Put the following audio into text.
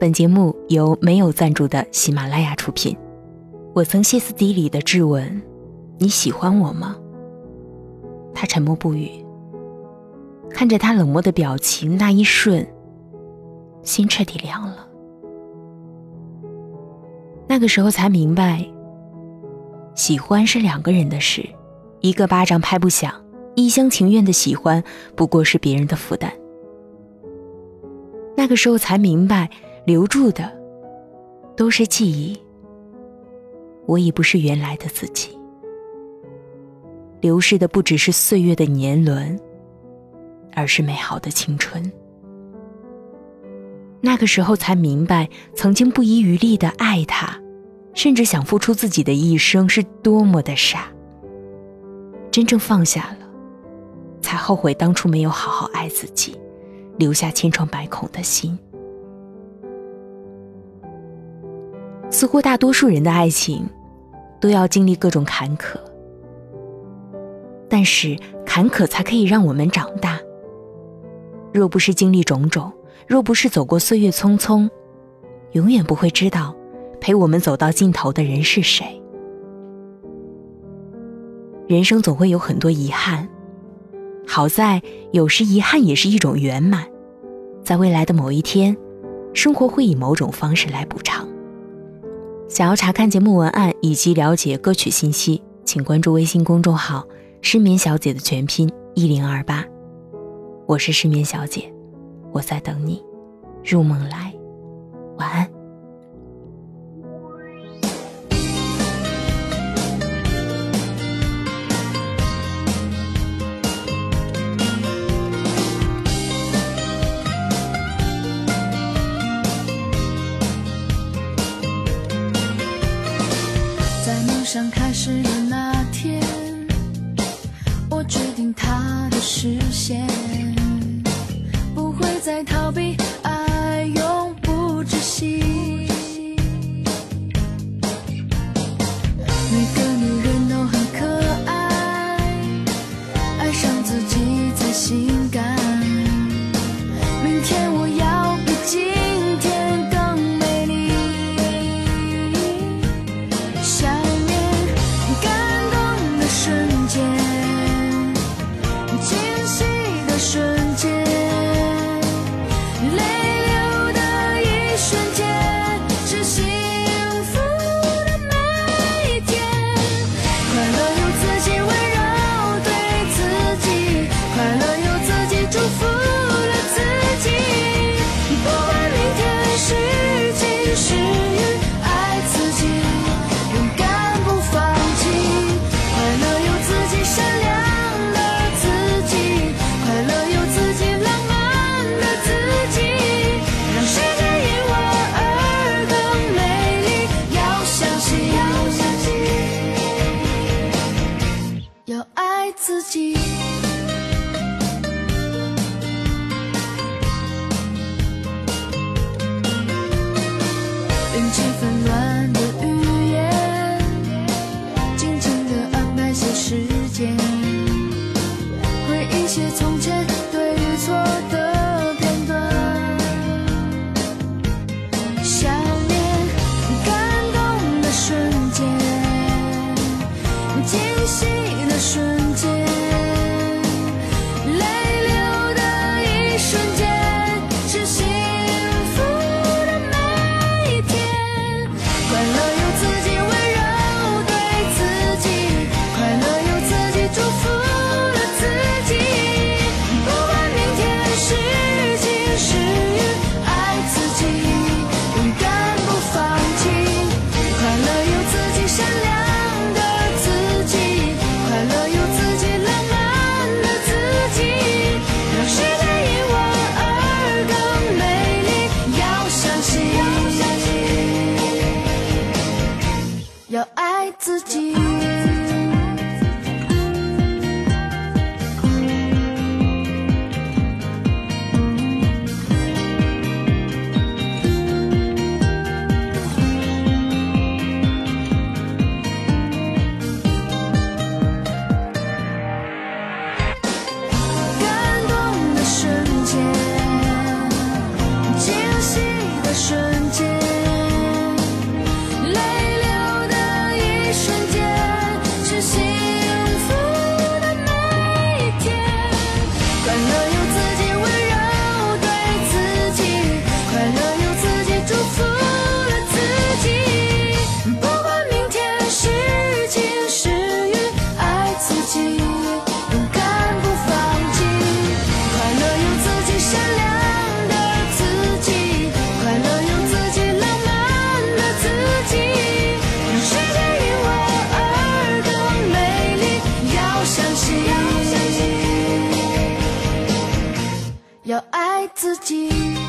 本节目由没有赞助的喜马拉雅出品。我曾歇斯底里的质问：“你喜欢我吗？”他沉默不语。看着他冷漠的表情，那一瞬，心彻底凉了。那个时候才明白，喜欢是两个人的事，一个巴掌拍不响，一厢情愿的喜欢不过是别人的负担。那个时候才明白，留住的都是记忆，我已不是原来的自己。流逝的不只是岁月的年轮。而是美好的青春。那个时候才明白，曾经不遗余力的爱他，甚至想付出自己的一生，是多么的傻。真正放下了，才后悔当初没有好好爱自己，留下千疮百孔的心。似乎大多数人的爱情，都要经历各种坎坷，但是坎坷才可以让我们长大。若不是经历种种，若不是走过岁月匆匆，永远不会知道陪我们走到尽头的人是谁。人生总会有很多遗憾，好在有时遗憾也是一种圆满，在未来的某一天，生活会以某种方式来补偿。想要查看节目文案以及了解歌曲信息，请关注微信公众号“失眠小姐”的全拼一零二八。我是失眠小姐，我在等你入梦来，晚安。我决定他的视线，不会再逃避，爱永不止息。一起纷乱的语言，静静地安排些时间，回忆些从前对与错的片段，想念感动的瞬间，惊喜。自己。